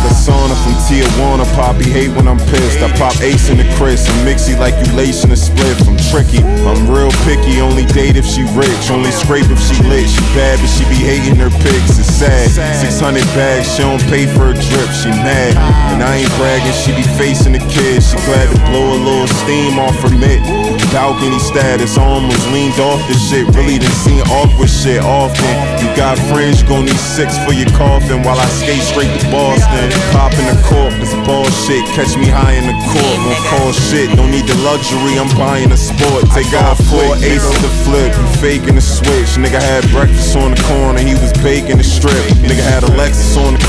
Like a sauna from Tijuana, Poppy hate when I'm pissed. I pop ace in the Chris and mixy like you lacing a spliff. I'm tricky, I'm real picky, only date if she rich. Only scrape if she lit. She bad, but she be hating her pics. It's sad. 600 bags, she don't pay for a drip, she mad. And I ain't bragging, she be facing the kids. She glad to blow a little steam off her mitt. Balcony status, almost leaned off the shit. Really done seen awkward shit often. You got friends, you gon' need six for your coffin while I skate straight to Boston. Pop in the corp, this bullshit. Catch me high in the court, won't call shit. Don't need the luxury, I'm buying a sport. Take out four ace to the flip, you faking the switch. Nigga had breakfast on the corner, he was baking the strip. Nigga had a Lexus on the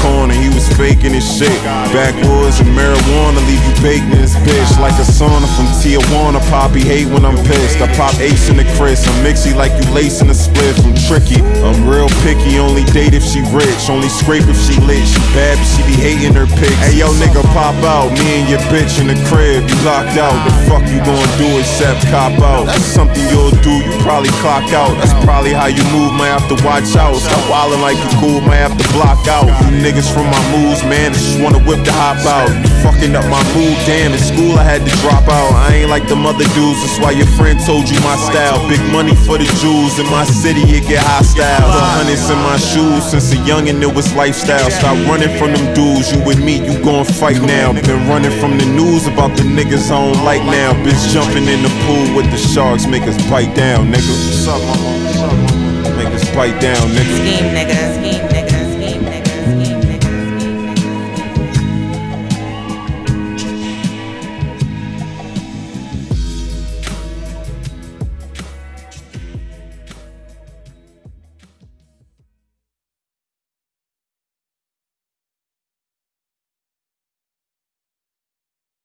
was faking his shit. Backwoods and marijuana leave you baked in this bitch like a sauna from Tijuana. Poppy hate when I'm pissed. I pop ace in the Chris. I'm mixy like you lacing a split. I'm tricky. I'm real picky. Only date if she rich. Only scrape if she lit. She bad, but she be hating her pics. Hey yo, nigga, pop out. Me and your bitch in the crib. You locked out. The fuck you gonna do except cop out? That's something you'll do. You probably clock out. That's probably how you move. Might have to watch out. Stop wildin' like you cool. Might have to block out. You niggas from my moves, man. I just wanna whip the hop out. You fucking up my mood. Damn, in school I had to drop out. I ain't like them other dudes. That's why your friend told you my style. Big money for the Jews. In my city, it get hostile. The hundreds in my shoes. Since a youngin', it was lifestyle. Stop running from them dudes. You with me, you gon' fight now. Been running from the news about the niggas I don't like now. Bitch jumping in the pool with the sharks. Make us bite down, nigga. Make us bite down, nigga. Scheme, nigga. Scheme.